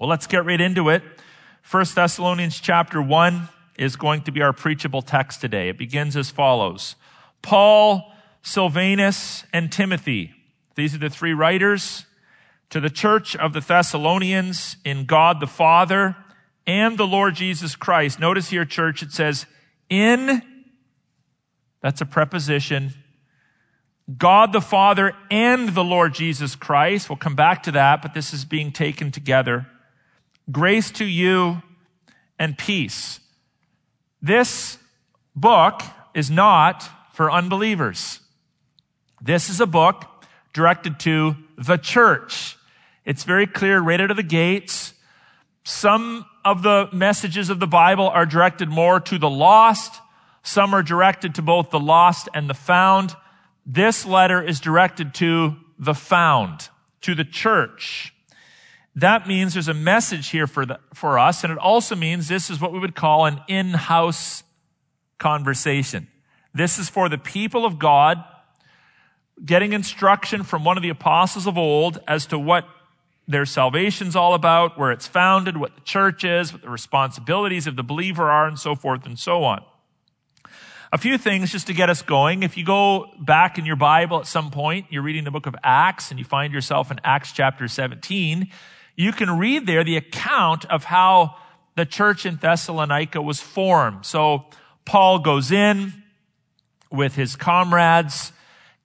Well, let's get right into it. 1 Thessalonians chapter 1 is going to be our preachable text today. It begins as follows. Paul, Silvanus, and Timothy. These are the three writers to the church of the Thessalonians in God the Father and the Lord Jesus Christ. Notice here, church, it says, in, that's a preposition, God the Father and the Lord Jesus Christ. We'll come back to that, but this is being taken together. Grace to you and peace. This book is not for unbelievers. This is a book directed to the church. It's very clear right out of the gates. Some of the messages of the Bible are directed more to the lost. Some are directed to both the lost and the found. This letter is directed to the found, to the church. That means there's a message here for, the, for us, and it also means this is what we would call an in-house conversation. This is for the people of God getting instruction from one of the apostles of old as to what their salvation's all about, where it's founded, what the church is, what the responsibilities of the believer are, and so forth and so on. A few things just to get us going. If you go back in your Bible at some point, you're reading the book of Acts and you find yourself in Acts chapter 17, you can read there the account of how the church in Thessalonica was formed. So Paul goes in with his comrades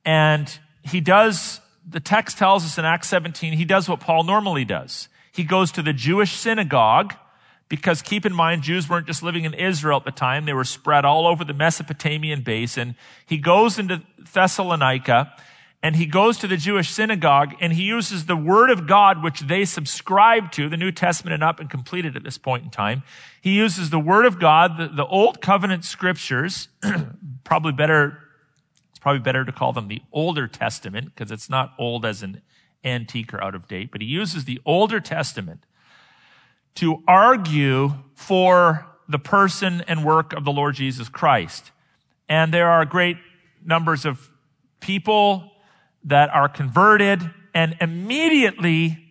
and he does the text tells us in Acts 17, he does what Paul normally does. He goes to the Jewish synagogue because keep in mind, Jews weren't just living in Israel at the time. They were spread all over the Mesopotamian basin. He goes into Thessalonica and he goes to the Jewish synagogue and he uses the word of God, which they subscribe to, the New Testament and up and completed at this point in time. He uses the word of God, the, the old covenant scriptures, probably better it's probably better to call them the Older Testament because it's not old as an antique or out of date, but he uses the Older Testament to argue for the person and work of the Lord Jesus Christ. And there are great numbers of people that are converted and immediately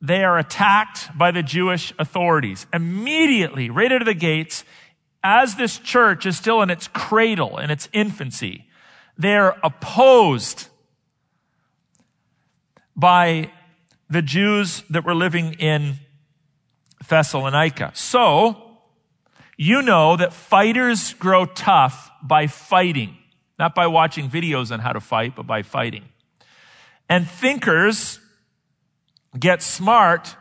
they are attacked by the Jewish authorities. Immediately, right out of the gates, as this church is still in its cradle, in its infancy, they're opposed by the Jews that were living in Thessalonica. So, you know that fighters grow tough by fighting, not by watching videos on how to fight, but by fighting. And thinkers get smart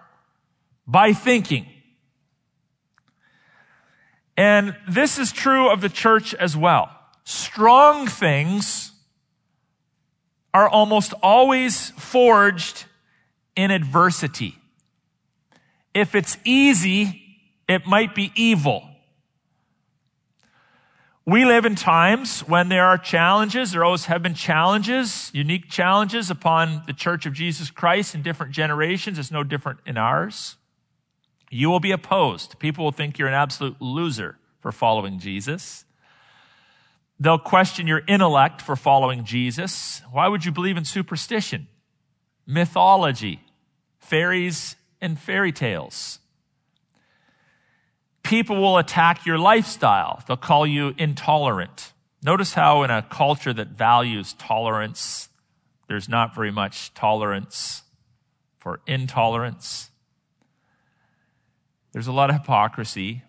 by thinking. And this is true of the church as well strong things are almost always forged in adversity. If it's easy, it might be evil. We live in times when there are challenges. There always have been challenges, unique challenges upon the church of Jesus Christ in different generations. It's no different in ours. You will be opposed. People will think you're an absolute loser for following Jesus. They'll question your intellect for following Jesus. Why would you believe in superstition, mythology, fairies, and fairy tales? People will attack your lifestyle. They'll call you intolerant. Notice how in a culture that values tolerance, there's not very much tolerance for intolerance. There's a lot of hypocrisy.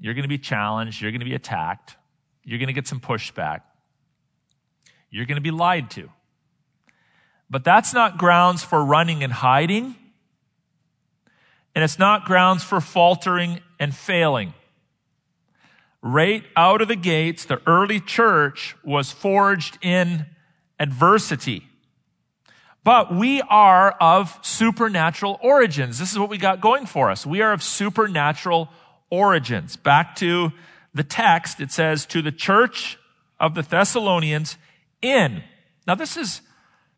You're going to be challenged. You're going to be attacked. You're going to get some pushback. You're going to be lied to. But that's not grounds for running and hiding. And it's not grounds for faltering and failing. Right out of the gates, the early church was forged in adversity. But we are of supernatural origins. This is what we got going for us. We are of supernatural origins. Back to the text, it says, to the church of the Thessalonians in. Now, this is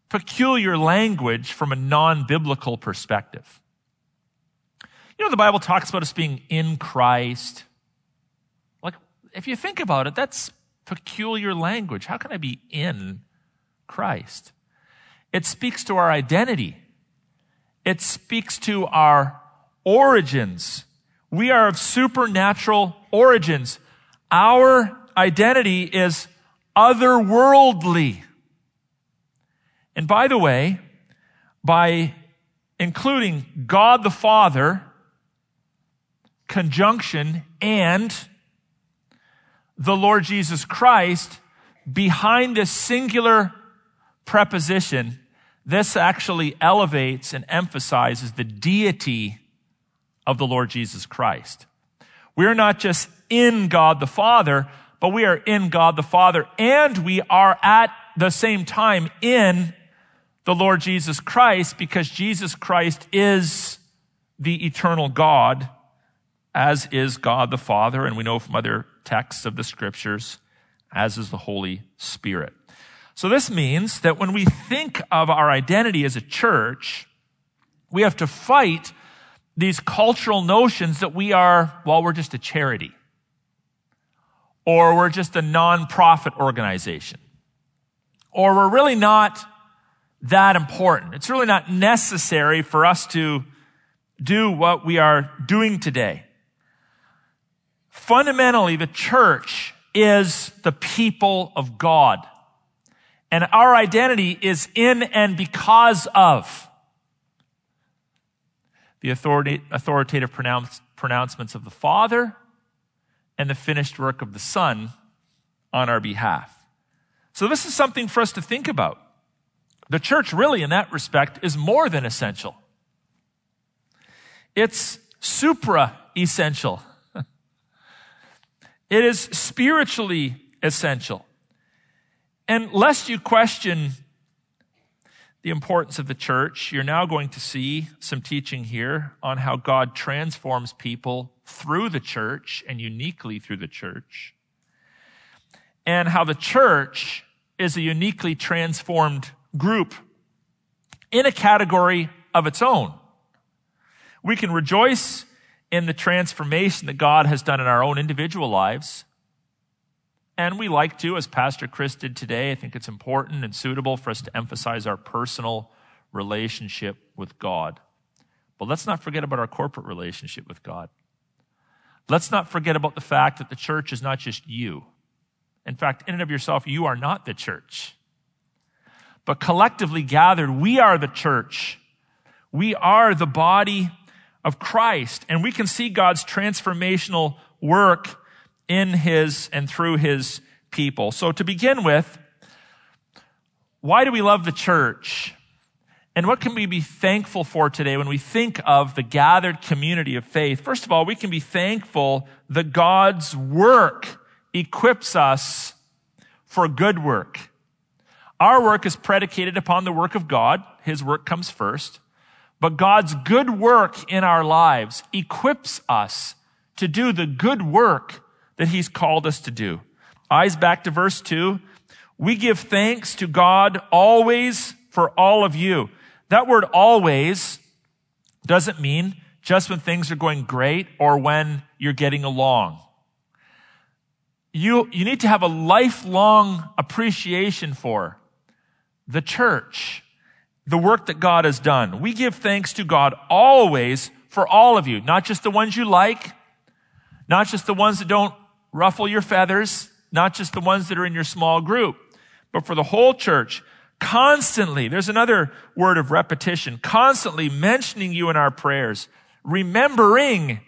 peculiar language from a non biblical perspective. You know, the Bible talks about us being in Christ. Like, if you think about it, that's peculiar language. How can I be in Christ? It speaks to our identity. It speaks to our origins. We are of supernatural origins. Our identity is otherworldly. And by the way, by including God the Father, conjunction, and the Lord Jesus Christ behind this singular preposition, this actually elevates and emphasizes the deity of the Lord Jesus Christ. We're not just in God the Father, but we are in God the Father, and we are at the same time in the Lord Jesus Christ because Jesus Christ is the eternal God, as is God the Father, and we know from other texts of the scriptures, as is the Holy Spirit. So this means that when we think of our identity as a church, we have to fight these cultural notions that we are, well, we're just a charity. Or we're just a nonprofit organization. Or we're really not that important. It's really not necessary for us to do what we are doing today. Fundamentally, the church is the people of God. And our identity is in and because of the authority, authoritative pronounce, pronouncements of the Father and the finished work of the Son on our behalf. So this is something for us to think about. The church really in that respect is more than essential. It's supra essential. It is spiritually essential. And lest you question the importance of the church, you're now going to see some teaching here on how God transforms people through the church and uniquely through the church. And how the church is a uniquely transformed group in a category of its own. We can rejoice in the transformation that God has done in our own individual lives. And we like to, as Pastor Chris did today, I think it's important and suitable for us to emphasize our personal relationship with God. But let's not forget about our corporate relationship with God. Let's not forget about the fact that the church is not just you. In fact, in and of yourself, you are not the church. But collectively gathered, we are the church. We are the body of Christ. And we can see God's transformational work in his and through his people. So to begin with, why do we love the church? And what can we be thankful for today when we think of the gathered community of faith? First of all, we can be thankful that God's work equips us for good work. Our work is predicated upon the work of God. His work comes first. But God's good work in our lives equips us to do the good work that he's called us to do. Eyes back to verse two. We give thanks to God always for all of you. That word always doesn't mean just when things are going great or when you're getting along. You, you need to have a lifelong appreciation for the church, the work that God has done. We give thanks to God always for all of you, not just the ones you like, not just the ones that don't ruffle your feathers, not just the ones that are in your small group, but for the whole church. Constantly, there's another word of repetition, constantly mentioning you in our prayers, remembering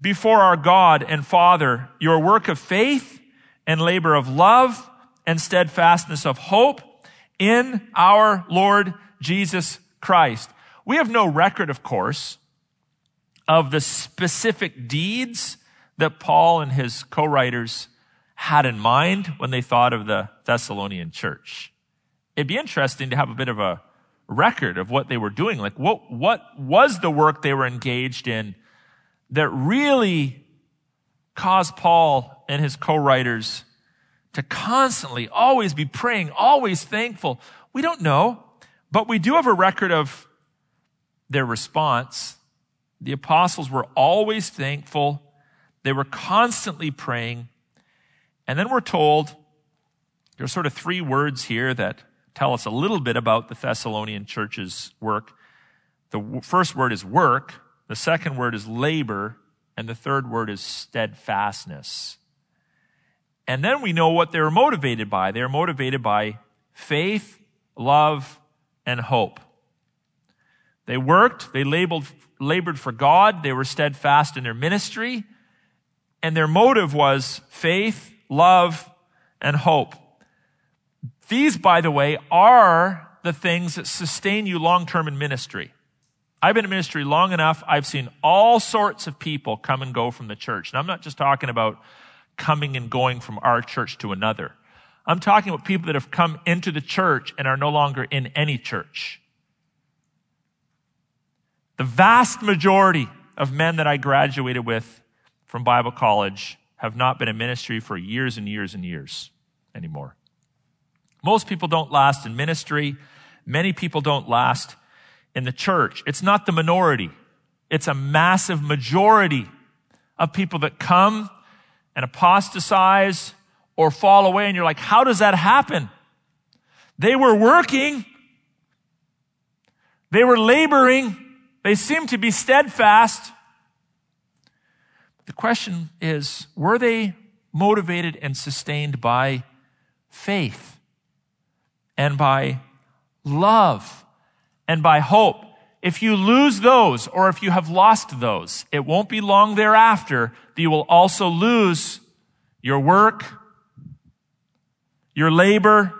before our God and Father your work of faith and labor of love and steadfastness of hope in our Lord Jesus Christ. We have no record, of course, of the specific deeds that Paul and his co-writers had in mind when they thought of the Thessalonian church. It'd be interesting to have a bit of a record of what they were doing. Like what, what was the work they were engaged in that really caused Paul and his co-writers to constantly always be praying, always thankful? We don't know, but we do have a record of their response. The apostles were always thankful they were constantly praying. And then we're told there's sort of three words here that tell us a little bit about the Thessalonian church's work. The first word is work, the second word is labor, and the third word is steadfastness. And then we know what they were motivated by. They were motivated by faith, love, and hope. They worked, they labeled, labored for God, they were steadfast in their ministry, and their motive was faith, love, and hope. These, by the way, are the things that sustain you long term in ministry. I've been in ministry long enough. I've seen all sorts of people come and go from the church. And I'm not just talking about coming and going from our church to another. I'm talking about people that have come into the church and are no longer in any church. The vast majority of men that I graduated with from Bible college have not been in ministry for years and years and years anymore. Most people don't last in ministry. Many people don't last in the church. It's not the minority. It's a massive majority of people that come and apostatize or fall away. And you're like, how does that happen? They were working. They were laboring. They seemed to be steadfast. The question is, were they motivated and sustained by faith and by love and by hope. If you lose those, or if you have lost those, it won't be long thereafter that you will also lose your work, your labor,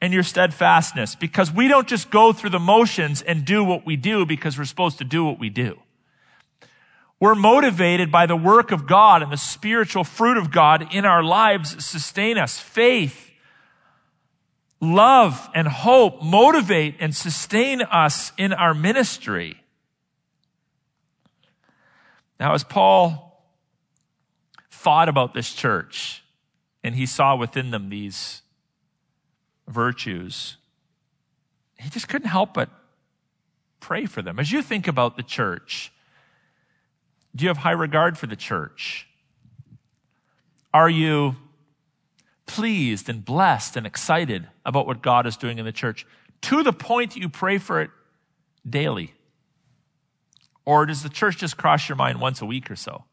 and your steadfastness. Because we don't just go through the motions and do what we do because we're supposed to do what we do. We're motivated by the work of God and the spiritual fruit of God in our lives sustain us. Faith, love and hope motivate and sustain us in our ministry. Now, as Paul thought about this church and he saw within them these virtues, he just couldn't help but pray for them. As you think about the church, do you have high regard for the church? Are you pleased and blessed and excited about what God is doing in the church to the point that you pray for it daily? Or does the church just cross your mind once a week or so?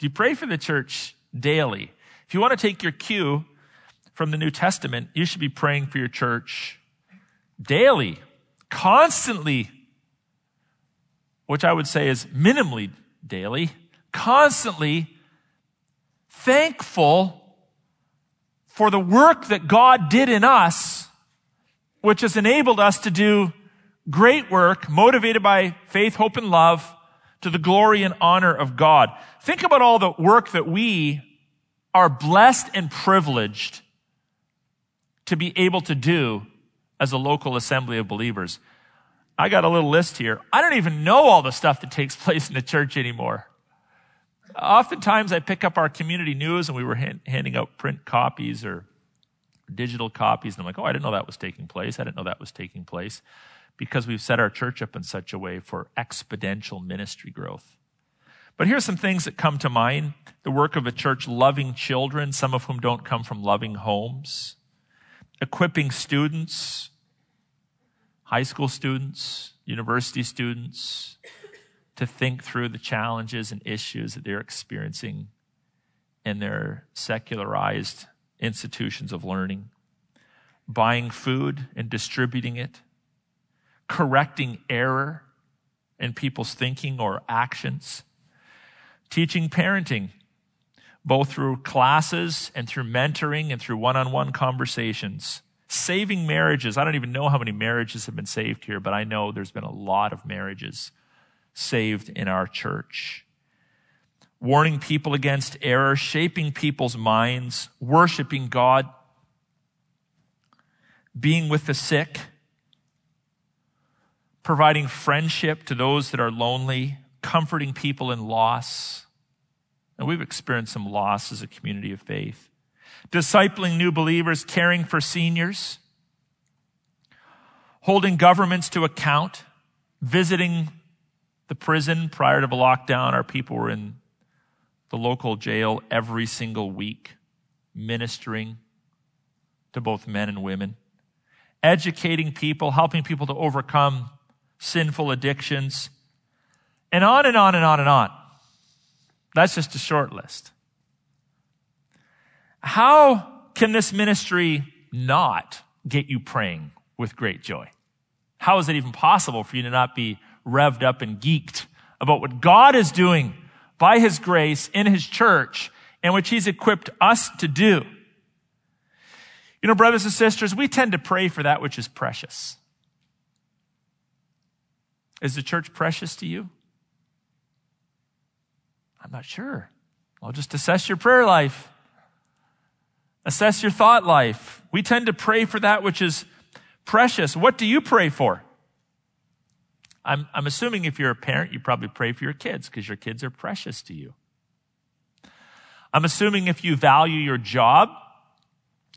Do you pray for the church daily? If you want to take your cue from the New Testament, you should be praying for your church daily, constantly, which I would say is minimally daily, constantly thankful for the work that God did in us, which has enabled us to do great work motivated by faith, hope, and love to the glory and honor of God. Think about all the work that we are blessed and privileged to be able to do as a local assembly of believers. I got a little list here. I don't even know all the stuff that takes place in the church anymore. Oftentimes, I pick up our community news and we were hand, handing out print copies or digital copies, and I'm like, oh, I didn't know that was taking place. I didn't know that was taking place because we've set our church up in such a way for exponential ministry growth. But here's some things that come to mind. The work of a church loving children, some of whom don't come from loving homes, equipping students, high school students, university students, to think through the challenges and issues that they're experiencing in their secularized institutions of learning, buying food and distributing it, correcting error in people's thinking or actions, teaching parenting, both through classes and through mentoring and through one on one conversations. Saving marriages. I don't even know how many marriages have been saved here, but I know there's been a lot of marriages saved in our church. Warning people against error, shaping people's minds, worshiping God, being with the sick, providing friendship to those that are lonely, comforting people in loss. And we've experienced some loss as a community of faith. Discipling new believers, caring for seniors, holding governments to account, visiting the prison prior to the lockdown, our people were in the local jail every single week, ministering to both men and women, educating people, helping people to overcome sinful addictions, and on and on and on and on. That's just a short list. How can this ministry not get you praying with great joy? How is it even possible for you to not be revved up and geeked about what God is doing by His grace in His church and which He's equipped us to do? You know, brothers and sisters, we tend to pray for that which is precious. Is the church precious to you? I'm not sure. I'll just assess your prayer life. Assess your thought life. We tend to pray for that which is precious. What do you pray for? I'm, I'm assuming if you're a parent, you probably pray for your kids because your kids are precious to you. I'm assuming if you value your job,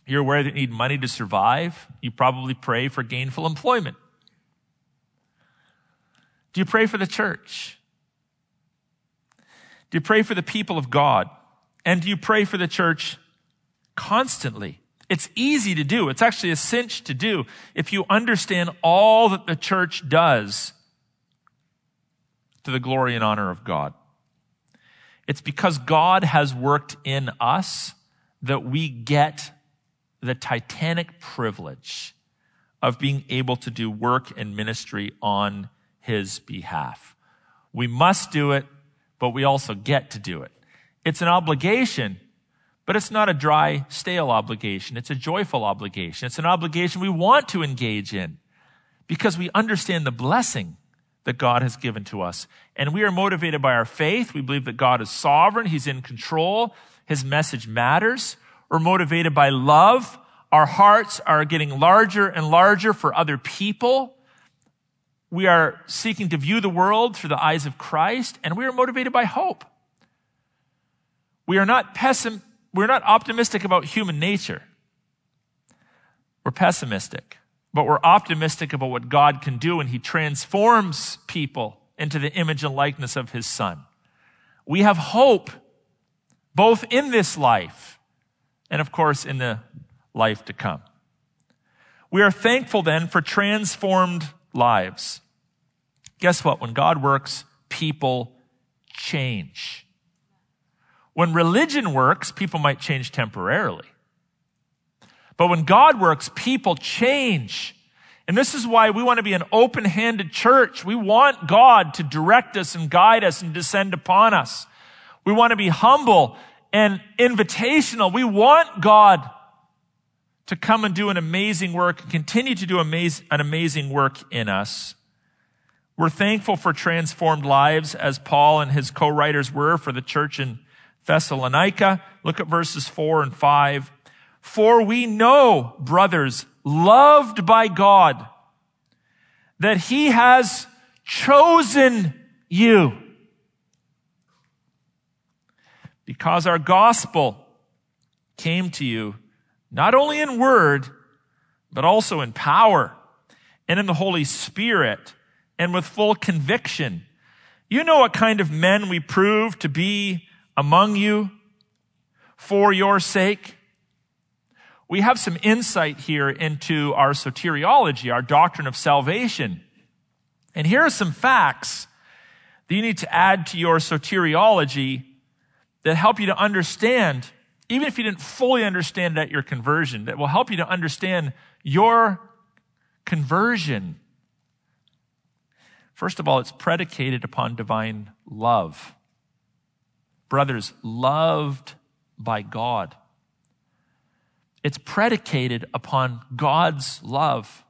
you're aware that you need money to survive, you probably pray for gainful employment. Do you pray for the church? Do you pray for the people of God? And do you pray for the church constantly? It's easy to do. It's actually a cinch to do if you understand all that the church does to the glory and honor of God. It's because God has worked in us that we get the titanic privilege of being able to do work and ministry on his behalf. We must do it, but we also get to do it. It's an obligation, but it's not a dry, stale obligation. It's a joyful obligation. It's an obligation we want to engage in because we understand the blessing that God has given to us. And we are motivated by our faith. We believe that God is sovereign. He's in control. His message matters. We're motivated by love. Our hearts are getting larger and larger for other people. We are seeking to view the world through the eyes of Christ, and we are motivated by hope. We are not pessim- we're not optimistic about human nature. We're pessimistic, but we're optimistic about what God can do when He transforms people into the image and likeness of His Son. We have hope both in this life and, of course, in the life to come. We are thankful then for transformed lives. Guess what? When God works, people change. When religion works, people might change temporarily. But when God works, people change. And this is why we want to be an open handed church. We want God to direct us and guide us and descend upon us. We want to be humble and invitational. We want God to come and do an amazing work and continue to do amaz- an amazing work in us. We're thankful for transformed lives as Paul and his co-writers were for the church in Thessalonica. Look at verses four and five. For we know, brothers, loved by God, that he has chosen you. Because our gospel came to you not only in word, but also in power and in the Holy Spirit and with full conviction. You know what kind of men we prove to be among you for your sake. We have some insight here into our soteriology, our doctrine of salvation. And here are some facts that you need to add to your soteriology that help you to understand even if you didn't fully understand at your conversion, that will help you to understand your conversion. First of all, it's predicated upon divine love. Brothers, loved by God. It's predicated upon God's love.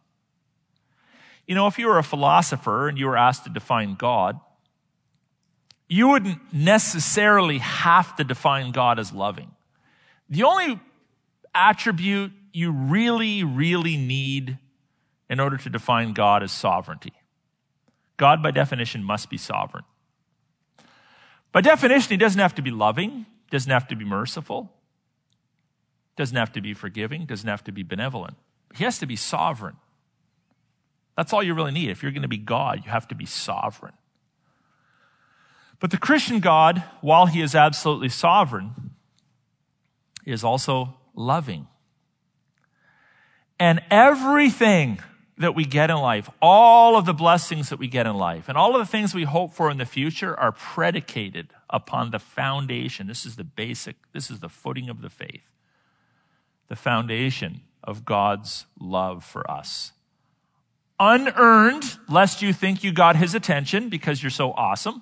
You know, if you were a philosopher and you were asked to define God, you wouldn't necessarily have to define God as loving. The only attribute you really, really need in order to define God is sovereignty. God, by definition, must be sovereign. By definition, he doesn't have to be loving, doesn't have to be merciful, doesn't have to be forgiving, doesn't have to be benevolent. He has to be sovereign. That's all you really need. If you're going to be God, you have to be sovereign. But the Christian God, while he is absolutely sovereign, is also loving. And everything that we get in life, all of the blessings that we get in life, and all of the things we hope for in the future are predicated upon the foundation. This is the basic, this is the footing of the faith. The foundation of God's love for us. Unearned, lest you think you got his attention because you're so awesome.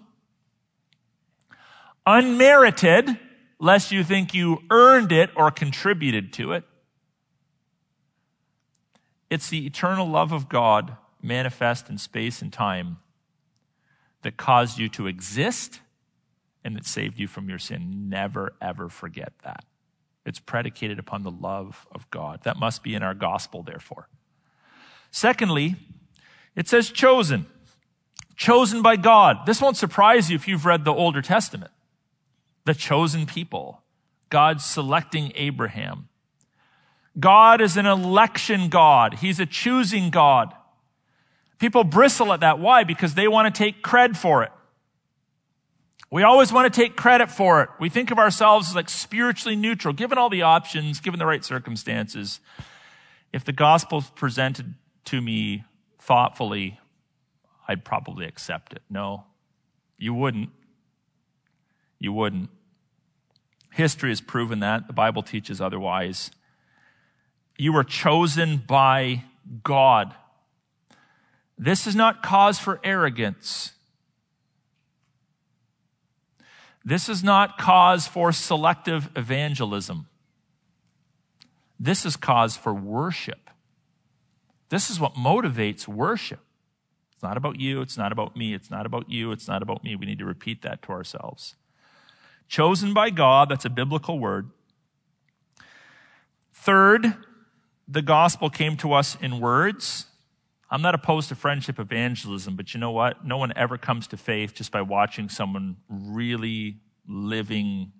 Unmerited, lest you think you earned it or contributed to it. It's the eternal love of God manifest in space and time that caused you to exist and that saved you from your sin. Never, ever forget that. It's predicated upon the love of God. That must be in our gospel, therefore. Secondly, it says chosen. Chosen by God. This won't surprise you if you've read the Older Testament. The chosen people. God selecting Abraham. God is an election God. He's a choosing God. People bristle at that. Why? Because they want to take cred for it. We always want to take credit for it. We think of ourselves as like spiritually neutral, given all the options, given the right circumstances. If the gospel is presented to me thoughtfully, I'd probably accept it. No, you wouldn't. You wouldn't. History has proven that. The Bible teaches otherwise. You were chosen by God. This is not cause for arrogance. This is not cause for selective evangelism. This is cause for worship. This is what motivates worship. It's not about you. It's not about me. It's not about you. It's not about me. We need to repeat that to ourselves. Chosen by God, that's a biblical word. Third, the gospel came to us in words. I'm not opposed to friendship evangelism, but you know what? No one ever comes to faith just by watching someone really living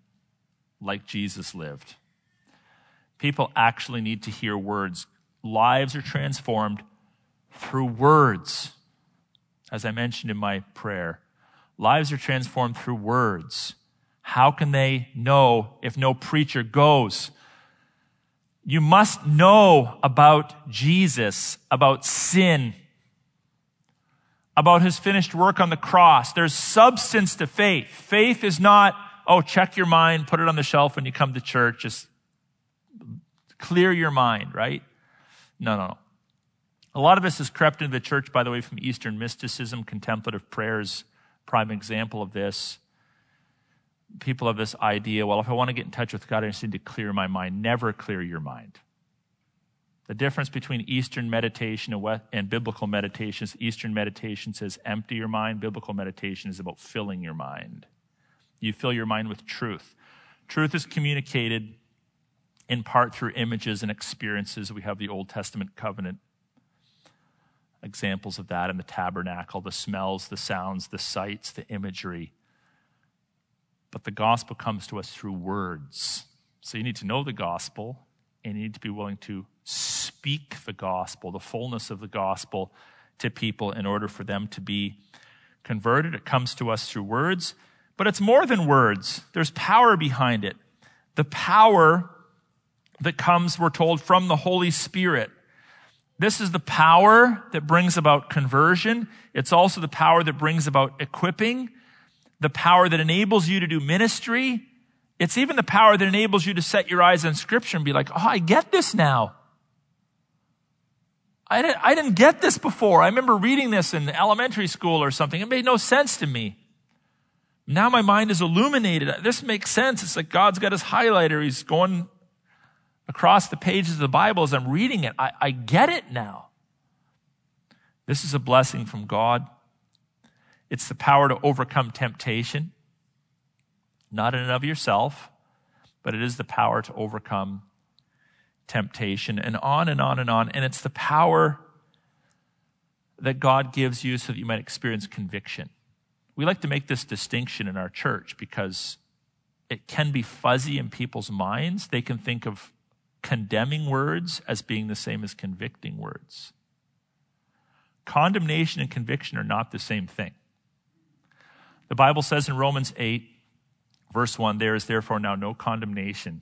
like Jesus lived. People actually need to hear words. Lives are transformed through words. As I mentioned in my prayer, lives are transformed through words. How can they know if no preacher goes? You must know about Jesus, about sin, about his finished work on the cross. There's substance to faith. Faith is not, oh, check your mind, put it on the shelf when you come to church, just clear your mind, right? No, no, no. A lot of us has crept into the church, by the way, from Eastern mysticism. Contemplative prayers, prime example of this people have this idea well, if I want to get in touch with God, I just need to clear my mind. Never clear your mind. The difference between Eastern meditation and, biblical meditation is Eastern meditation says empty your mind. Biblical meditation is about filling your mind. You fill your mind with truth. Truth is communicated in part through images and experiences. We have the Old Testament covenant examples of that in the tabernacle the smells, the sounds, the sights, the imagery. But the gospel comes to us through words. So you need to know the gospel and you need to be willing to speak the gospel, the fullness of the gospel to people in order for them to be converted. It comes to us through words, but it's more than words. There's power behind it. The power that comes, we're told, from the Holy Spirit. This is the power that brings about conversion. It's also the power that brings about equipping the power that enables you to do ministry. It's even the power that enables you to set your eyes on scripture and be like, oh, I get this now. I didn't, I didn't get this before. I remember reading this in elementary school or something. It made no sense to me. Now my mind is illuminated. This makes sense. It's like God's got his highlighter. He's going across the pages of the Bible as I'm reading it. I, I get it now. This is a blessing from God. It's the power to overcome temptation, not in and of yourself, but it is the power to overcome temptation, and on and on and on. And it's the power that God gives you so that you might experience conviction. We like to make this distinction in our church because it can be fuzzy in people's minds. They can think of condemning words as being the same as convicting words. Condemnation and conviction are not the same thing. The Bible says in Romans 8, verse 1, there is therefore now no condemnation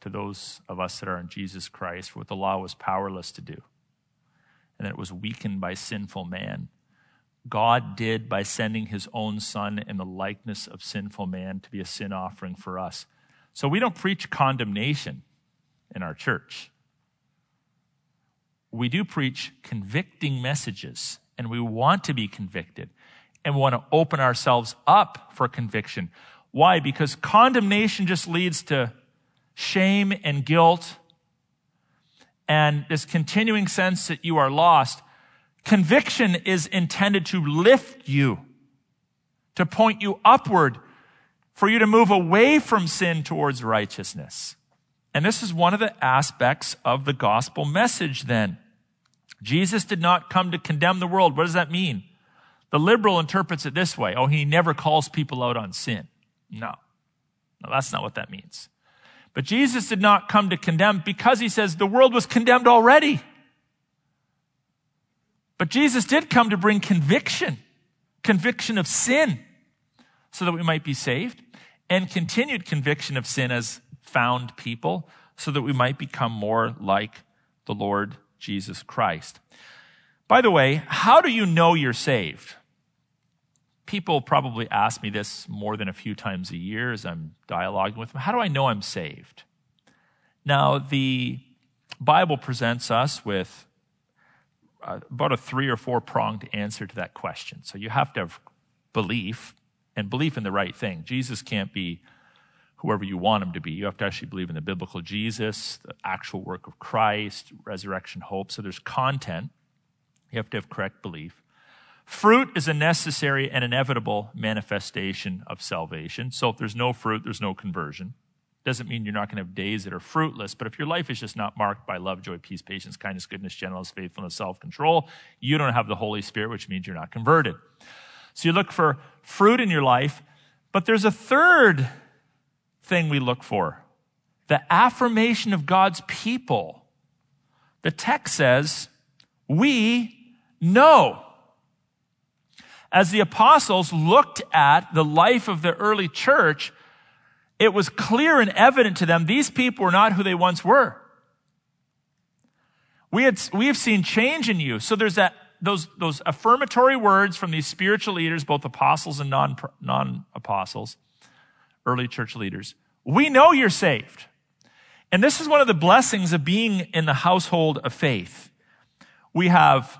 to those of us that are in Jesus Christ, for what the law was powerless to do. and that it was weakened by sinful man. God did by sending his own son in the likeness of sinful man to be a sin offering for us. So we don't preach condemnation in our church. We do preach convicting messages, and we want to be convicted, and we want to open ourselves up for conviction. Why? Because condemnation just leads to shame and guilt and this continuing sense that you are lost. Conviction is intended to lift you, to point you upward, for you to move away from sin towards righteousness. And this is one of the aspects of the gospel message then. Jesus did not come to condemn the world. What does that mean? The liberal interprets it this way. Oh, he never calls people out on sin. No. No, that's not what that means. But Jesus did not come to condemn because he says the world was condemned already. But Jesus did come to bring conviction, conviction of sin, so that we might be saved, and continued conviction of sin as found people, so that we might become more like the Lord Jesus Christ. By the way, how do you know you're saved? People probably ask me this more than a few times a year as I'm dialoguing with them. How do I know I'm saved? Now, the Bible presents us with uh, about a three or four pronged answer to that question. So you have to have belief and belief in the right thing. Jesus can't be whoever you want him to be. You have to actually believe in the biblical Jesus, the actual work of Christ, resurrection hope. So there's content. You have to have correct belief. Fruit is a necessary and inevitable manifestation of salvation. So if there's no fruit, there's no conversion. Doesn't mean you're not going to have days that are fruitless, but if your life is just not marked by love, joy, peace, patience, kindness, goodness, gentleness, faithfulness, self control, you don't have the Holy Spirit, which means you're not converted. So you look for fruit in your life, but there's a third thing we look for the affirmation of God's people. The text says, We know. As the apostles looked at the life of the early church, it was clear and evident to them these people were not who they once were. We, had, we have seen change in you. So there's that, those, those affirmatory words from these spiritual leaders, both apostles and non, non-apostles, early church leaders. We know you're saved. And this is one of the blessings of being in the household of faith. We have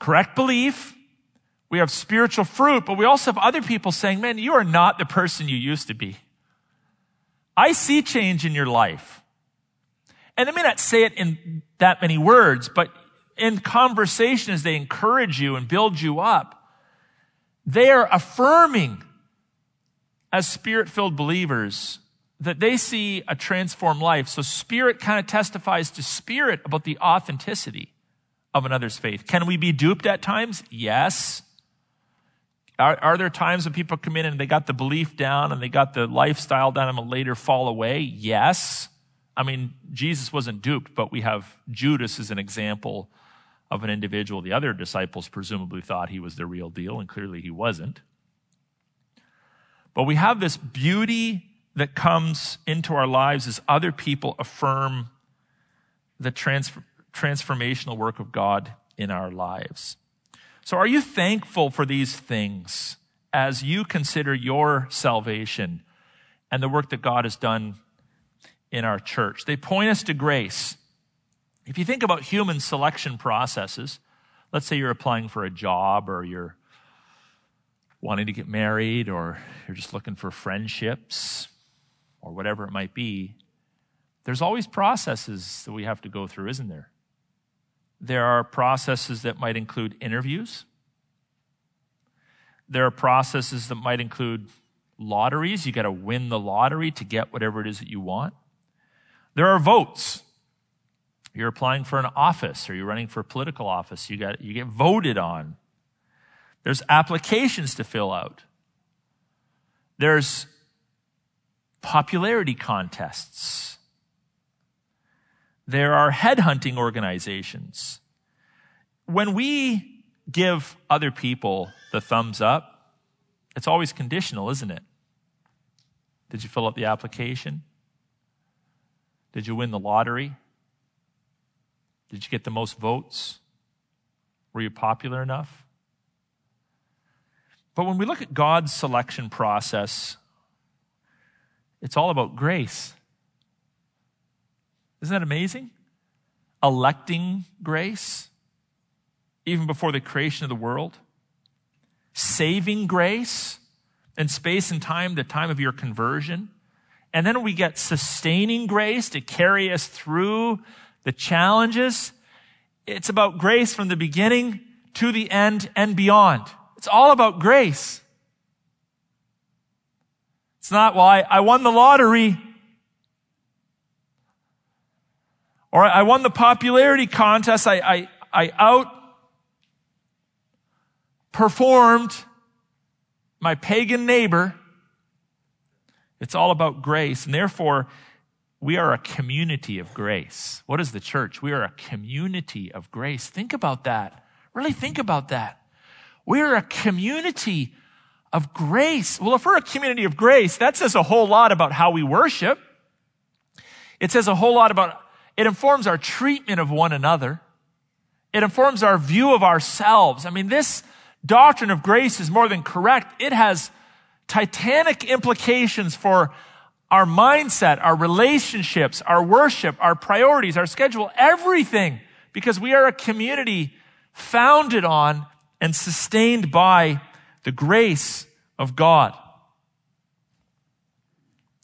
correct belief. We have spiritual fruit, but we also have other people saying, man, you are not the person you used to be. I see change in your life. And they may not say it in that many words, but in conversation as they encourage you and build you up, they are affirming as spirit filled believers that they see a transformed life. So spirit kind of testifies to spirit about the authenticity of another's faith. Can we be duped at times? Yes. Are, are, there times when people come in and they got the belief down and they got the lifestyle down and will later fall away? Yes. I mean, Jesus wasn't duped, but we have Judas as an example of an individual. The other disciples presumably thought he was the real deal, and clearly he wasn't. But we have this beauty that comes into our lives as other people affirm the transfer, transformational work of God in our lives. So are you thankful for these things as you consider your salvation and the work that God has done in our church? They point us to grace. If you think about human selection processes, let's say you're applying for a job or you're wanting to get married or you're just looking for friendships or whatever it might be, there's always processes that we have to go through, isn't there? There are processes that might include interviews. There are processes that might include lotteries. You got to win the lottery to get whatever it is that you want. There are votes. You're applying for an office or you're running for a political office. You got, you get voted on. There's applications to fill out. There's popularity contests. There are headhunting organizations. When we give other people the thumbs up, it's always conditional, isn't it? Did you fill out the application? Did you win the lottery? Did you get the most votes? Were you popular enough? But when we look at God's selection process, it's all about grace. Isn't that amazing? Electing grace, even before the creation of the world. Saving grace in space and time, the time of your conversion. And then we get sustaining grace to carry us through the challenges. It's about grace from the beginning to the end and beyond. It's all about grace. It's not why I won the lottery or I won the popularity contest. I, I, I out performed my pagan neighbor. It's all about grace. And therefore, we are a community of grace. What is the church? We are a community of grace. Think about that. Really think about that. We are a community of grace. Well, if we're a community of grace, that says a whole lot about how we worship. It says a whole lot about, it informs our treatment of one another. It informs our view of ourselves. I mean, this doctrine of grace is more than correct. It has titanic implications for our mindset, our relationships, our worship, our priorities, our schedule, everything, because we are a community founded on and sustained by the grace of God.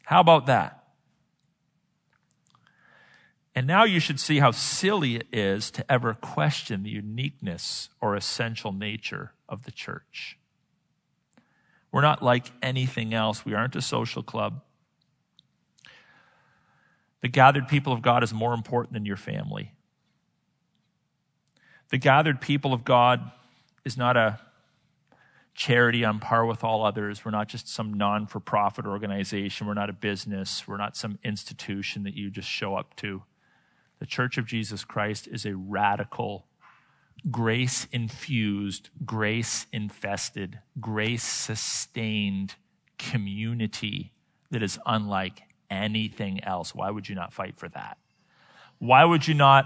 How about that? And now you should see how silly it is to ever question the uniqueness or essential nature of the church. We're not like anything else. We aren't a social club. The gathered people of God is more important than your family. The gathered people of God is not a charity on par with all others. We're not just some non for profit organization. We're not a business. We're not some institution that you just show up to. The Church of Jesus Christ is a radical, grace infused, grace infested, grace sustained community that is unlike anything else. Why would you not fight for that? Why would you not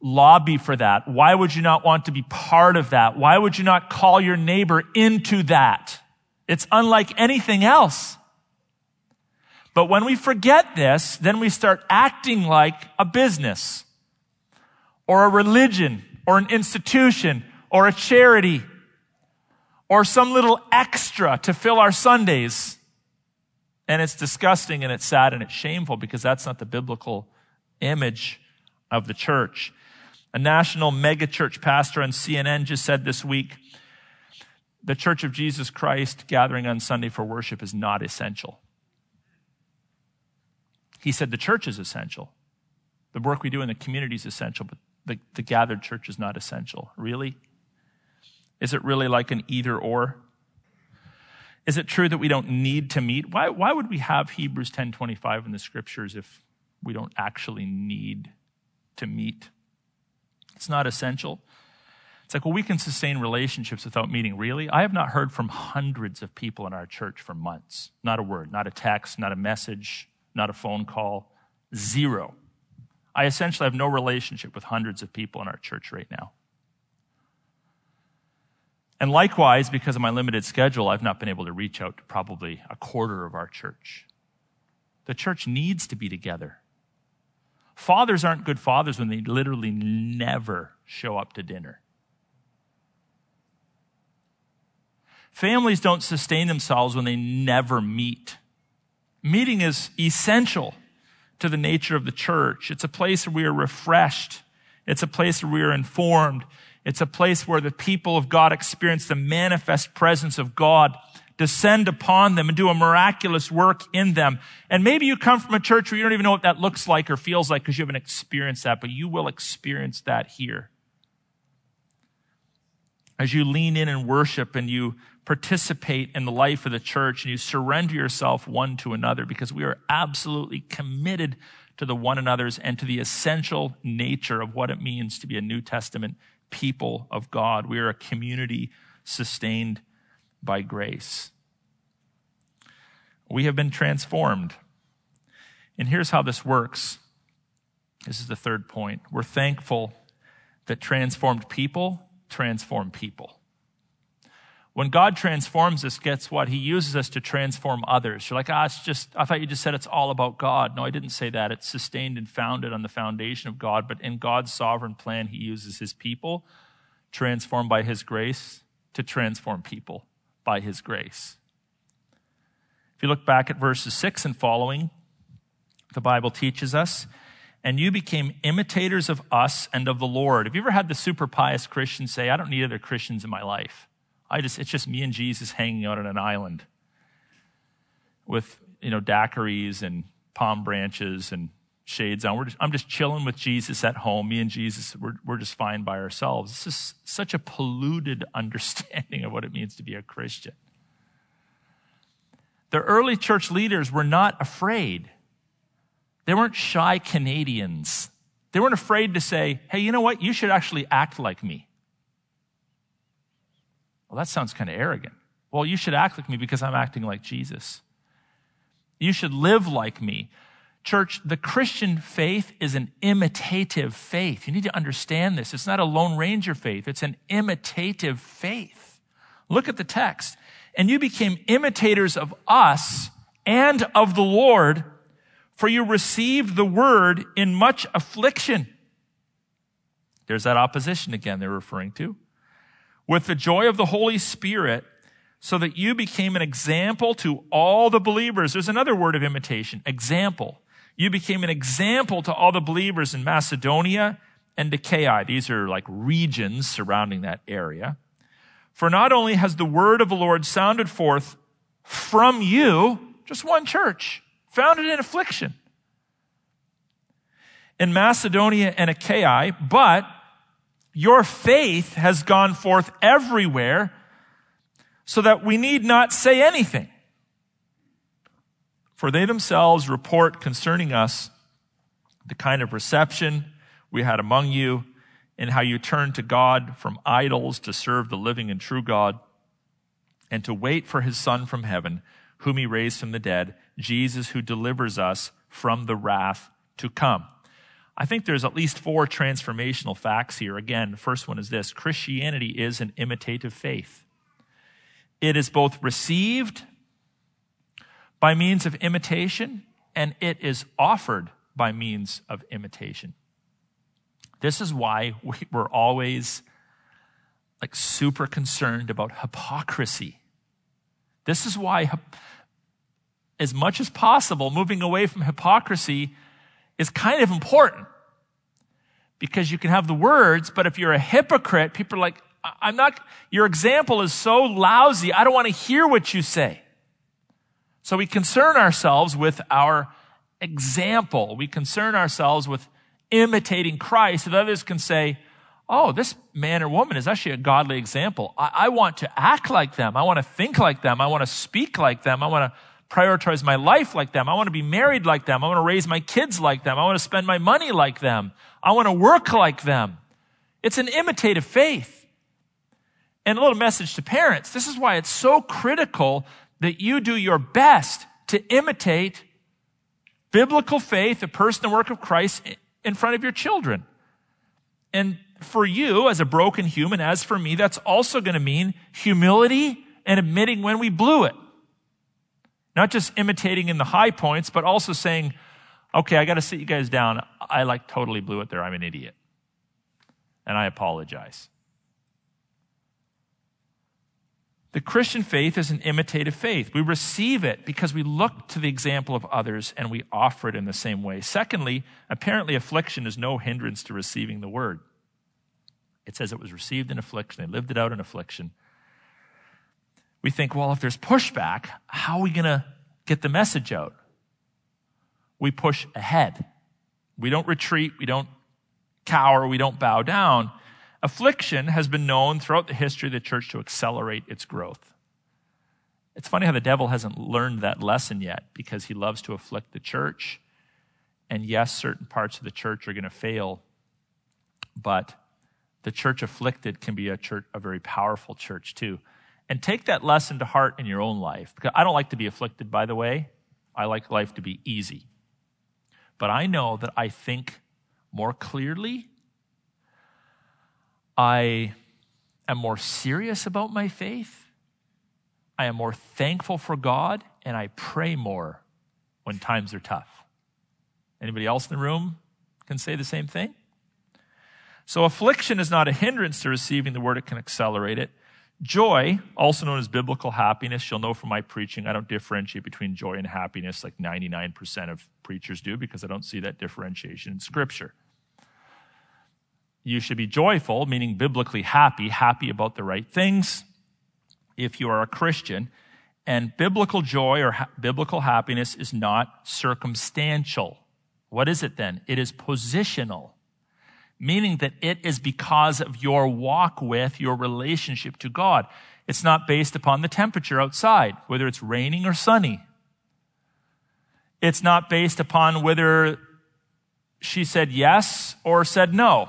lobby for that? Why would you not want to be part of that? Why would you not call your neighbor into that? It's unlike anything else. But when we forget this, then we start acting like a business or a religion or an institution or a charity or some little extra to fill our Sundays. And it's disgusting and it's sad and it's shameful because that's not the biblical image of the church. A national megachurch pastor on CNN just said this week the Church of Jesus Christ gathering on Sunday for worship is not essential. He said the church is essential. The work we do in the community is essential, but the, the gathered church is not essential. Really? Is it really like an either or? Is it true that we don't need to meet? Why, why would we have Hebrews 10:25 in the scriptures if we don't actually need to meet? It's not essential. It's like, well, we can sustain relationships without meeting. Really? I have not heard from hundreds of people in our church for months. Not a word, not a text, not a message, not a phone call. Zero. I essentially have no relationship with hundreds of people in our church right now. And likewise, because of my limited schedule, I've not been able to reach out to probably a quarter of our church. The church needs to be together. Fathers aren't good fathers when they literally never show up to dinner. Families don't sustain themselves when they never meet. Meeting is essential to the nature of the church. It's a place where we are refreshed. It's a place where we are informed. It's a place where the people of God experience the manifest presence of God descend upon them and do a miraculous work in them. And maybe you come from a church where you don't even know what that looks like or feels like because you haven't experienced that, but you will experience that here. As you lean in and worship and you participate in the life of the church and you surrender yourself one to another because we are absolutely committed to the one another's and to the essential nature of what it means to be a New Testament people of God. We are a community sustained by grace. We have been transformed. And here's how this works. This is the third point. We're thankful that transformed people transform people. When God transforms us, gets what? He uses us to transform others. You're like, ah, it's just, I thought you just said it's all about God. No, I didn't say that. It's sustained and founded on the foundation of God, but in God's sovereign plan, He uses His people, transformed by His grace, to transform people by His grace. If you look back at verses 6 and following, the Bible teaches us, and you became imitators of us and of the Lord. Have you ever had the super pious Christian say, I don't need other Christians in my life? I just, it's just me and Jesus hanging out on an island with, you know, daiquiris and palm branches and shades on. Just, I'm just chilling with Jesus at home. Me and Jesus, we're, we're just fine by ourselves. This is such a polluted understanding of what it means to be a Christian. The early church leaders were not afraid. They weren't shy Canadians. They weren't afraid to say, hey, you know what? You should actually act like me. Well, that sounds kind of arrogant. Well, you should act like me because I'm acting like Jesus. You should live like me. Church, the Christian faith is an imitative faith. You need to understand this. It's not a Lone Ranger faith, it's an imitative faith. Look at the text. And you became imitators of us and of the Lord, for you received the word in much affliction. There's that opposition again they're referring to with the joy of the Holy Spirit so that you became an example to all the believers. There's another word of imitation, example. You became an example to all the believers in Macedonia and Achaia. These are like regions surrounding that area. For not only has the word of the Lord sounded forth from you, just one church, founded in affliction, in Macedonia and Achaia, but your faith has gone forth everywhere so that we need not say anything. For they themselves report concerning us the kind of reception we had among you and how you turned to God from idols to serve the living and true God and to wait for his son from heaven, whom he raised from the dead, Jesus who delivers us from the wrath to come. I think there's at least four transformational facts here. Again, first one is this Christianity is an imitative faith. It is both received by means of imitation and it is offered by means of imitation. This is why we, are always like super concerned about hypocrisy. This is why, as much as possible, moving away from hypocrisy is kind of important because you can have the words, but if you're a hypocrite, people are like, I'm not, your example is so lousy, I don't want to hear what you say. So we concern ourselves with our example. We concern ourselves with imitating Christ that others can say, oh, this man or woman is actually a godly example. I, I want to act like them. I want to think like them. I want to speak like them. I want to prioritize my life like them. I want to be married like them. I want to raise my kids like them. I want to spend my money like them. I want to work like them. It's an imitative faith. And a little message to parents. This is why it's so critical that you do your best to imitate biblical faith, the person and work of Christ in front of your children. And for you as a broken human, as for me, that's also going to mean humility and admitting when we blew it. Not just imitating in the high points, but also saying, okay, I got to sit you guys down. I like totally blew it there. I'm an idiot. And I apologize. The Christian faith is an imitative faith. We receive it because we look to the example of others and we offer it in the same way. Secondly, apparently affliction is no hindrance to receiving the word. It says it was received in affliction. They lived it out in affliction we think, well, if there's pushback, how are we going to get the message out? We push ahead. We don't retreat. We don't cower. We don't bow down. Affliction has been known throughout the history of the church to accelerate its growth. It's funny how the devil hasn't learned that lesson yet because he loves to afflict the church. And yes, certain parts of the church are going to fail, but the church afflicted can be a church, a very powerful church too. And take that lesson to heart in your own life. Because I don't like to be afflicted, by the way. I like life to be easy. But I know that I think more clearly. I am more serious about my faith. I am more thankful for God, and I pray more when times are tough. Anybody else in the room can say the same thing? So affliction is not a hindrance to receiving the word, it can accelerate it. Joy, also known as biblical happiness, you'll know from my preaching, I don't differentiate between joy and happiness like 99% of preachers do because I don't see that differentiation in Scripture. You should be joyful, meaning biblically happy, happy about the right things if you are a Christian. And biblical joy or ha- biblical happiness is not circumstantial. What is it then? It is positional meaning that it is because of your walk with, your relationship to God. It's not based upon the temperature outside, whether it's raining or sunny. It's not based upon whether she said yes or said no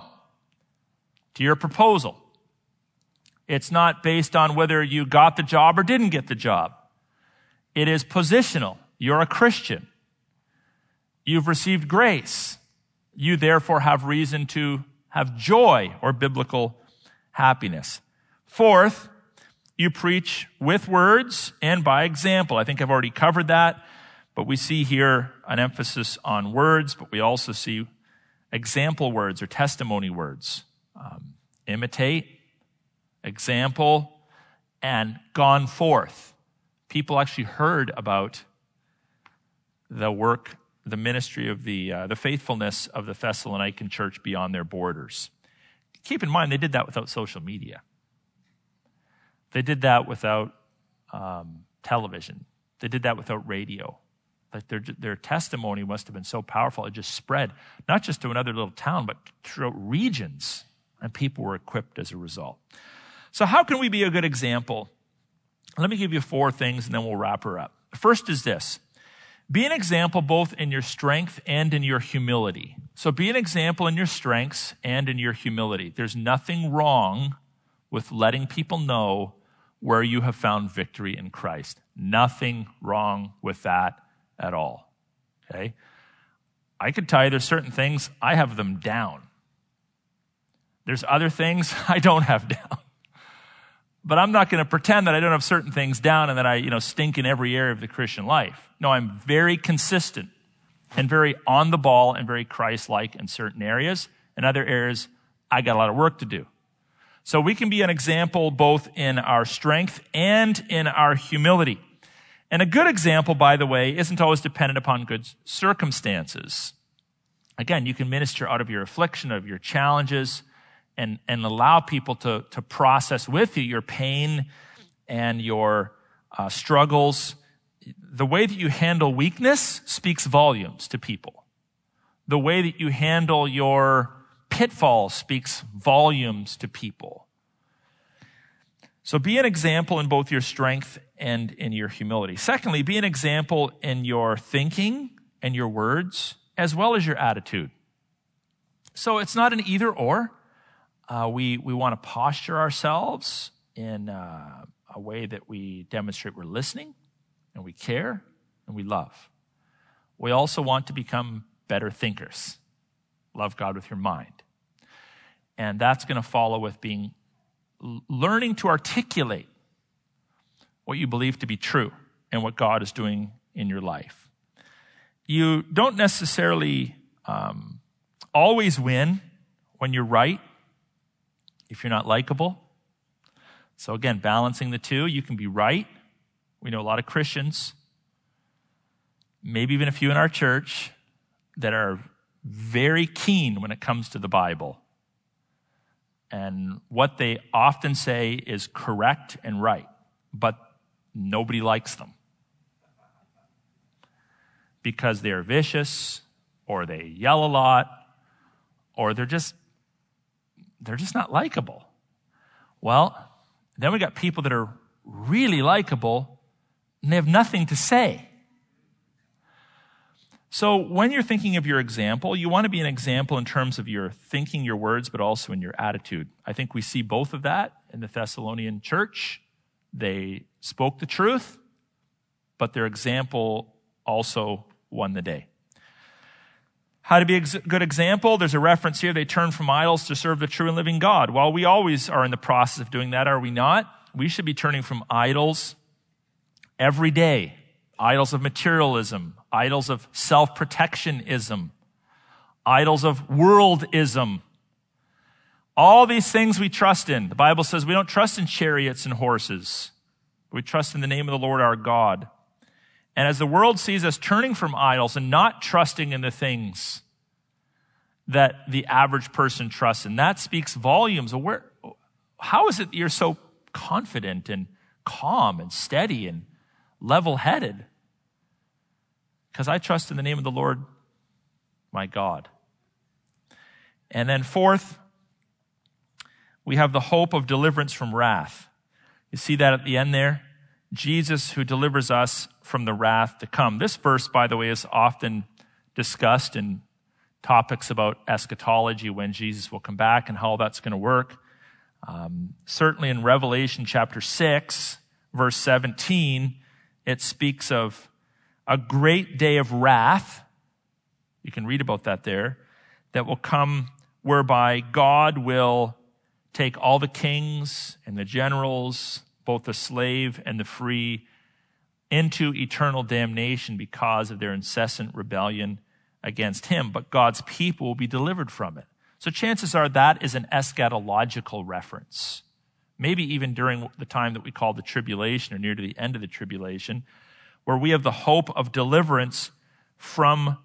to your proposal. It's not based on whether you got the job or didn't get the job. It is positional. You're a Christian. You've received grace you therefore have reason to have joy or biblical happiness. Fourth, you preach with words and by example. I think I've already covered that, but we see here an emphasis on words, but we also see example words or testimony words. Um, imitate, example, and gone forth. People actually heard about the work the ministry of the, uh, the faithfulness of the Thessalonican church beyond their borders. Keep in mind, they did that without social media. They did that without um, television. They did that without radio. Like their, their testimony must have been so powerful, it just spread, not just to another little town, but throughout regions, and people were equipped as a result. So, how can we be a good example? Let me give you four things and then we'll wrap her up. First is this be an example both in your strength and in your humility. So be an example in your strengths and in your humility. There's nothing wrong with letting people know where you have found victory in Christ. Nothing wrong with that at all. Okay? I could tell you there's certain things I have them down. There's other things I don't have down. But I'm not going to pretend that I don't have certain things down and that I, you know, stink in every area of the Christian life. No, I'm very consistent and very on the ball and very Christ-like in certain areas. In other areas, I got a lot of work to do. So we can be an example both in our strength and in our humility. And a good example, by the way, isn't always dependent upon good circumstances. Again, you can minister out of your affliction, of your challenges, and, and allow people to, to process with you your pain and your uh, struggles. The way that you handle weakness speaks volumes to people. The way that you handle your pitfalls speaks volumes to people. So be an example in both your strength and in your humility. Secondly, be an example in your thinking and your words, as well as your attitude. So it's not an either or. Uh, we we want to posture ourselves in uh, a way that we demonstrate we're listening and we care and we love. We also want to become better thinkers. Love God with your mind. And that's going to follow with being learning to articulate what you believe to be true and what God is doing in your life. You don't necessarily um, always win when you're right if you're not likable. So again, balancing the two, you can be right. We know a lot of Christians, maybe even a few in our church, that are very keen when it comes to the Bible. And what they often say is correct and right, but nobody likes them. Because they're vicious, or they yell a lot, or they're just they're just not likable. Well, then we got people that are really likable and they have nothing to say. So when you're thinking of your example, you want to be an example in terms of your thinking, your words, but also in your attitude. I think we see both of that in the Thessalonian church. They spoke the truth, but their example also won the day. How to be a good example? There's a reference here. They turn from idols to serve the true and living God. While we always are in the process of doing that, are we not? We should be turning from idols every day. Idols of materialism, idols of self-protectionism, idols of worldism. All these things we trust in. The Bible says we don't trust in chariots and horses. We trust in the name of the Lord our God. And as the world sees us turning from idols and not trusting in the things that the average person trusts in, that speaks volumes. Where, how is it that you're so confident and calm and steady and level headed? Because I trust in the name of the Lord my God. And then, fourth, we have the hope of deliverance from wrath. You see that at the end there? Jesus who delivers us from the wrath to come. This verse, by the way, is often discussed in topics about eschatology when Jesus will come back and how that's going to work. Um, certainly in Revelation chapter 6, verse 17, it speaks of a great day of wrath. You can read about that there. That will come whereby God will take all the kings and the generals, both the slave and the free, into eternal damnation because of their incessant rebellion against him. But God's people will be delivered from it. So chances are that is an eschatological reference. Maybe even during the time that we call the tribulation or near to the end of the tribulation, where we have the hope of deliverance from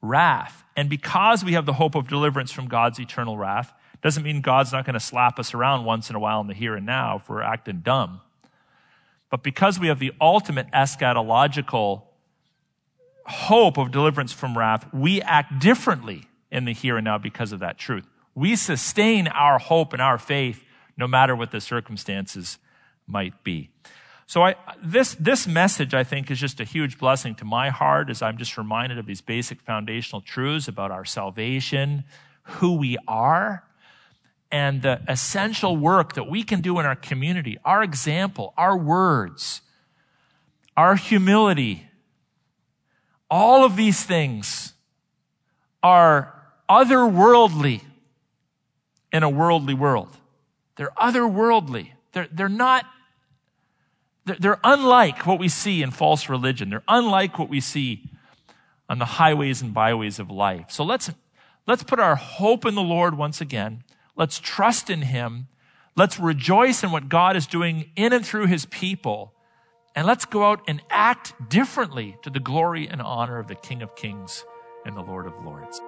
wrath. And because we have the hope of deliverance from God's eternal wrath, doesn't mean God's not going to slap us around once in a while in the here and now if we're acting dumb. But because we have the ultimate eschatological hope of deliverance from wrath, we act differently in the here and now because of that truth. We sustain our hope and our faith no matter what the circumstances might be. So I, this, this message, I think, is just a huge blessing to my heart as I'm just reminded of these basic foundational truths about our salvation, who we are, and the essential work that we can do in our community, our example, our words, our humility. All of these things are otherworldly in a worldly world. They're otherworldly. They're, they're not they're, they're unlike what we see in false religion. They're unlike what we see on the highways and byways of life. So let's, let's put our hope in the Lord once again. Let's trust in Him. Let's rejoice in what God is doing in and through His people. And let's go out and act differently to the glory and honor of the King of Kings and the Lord of Lords.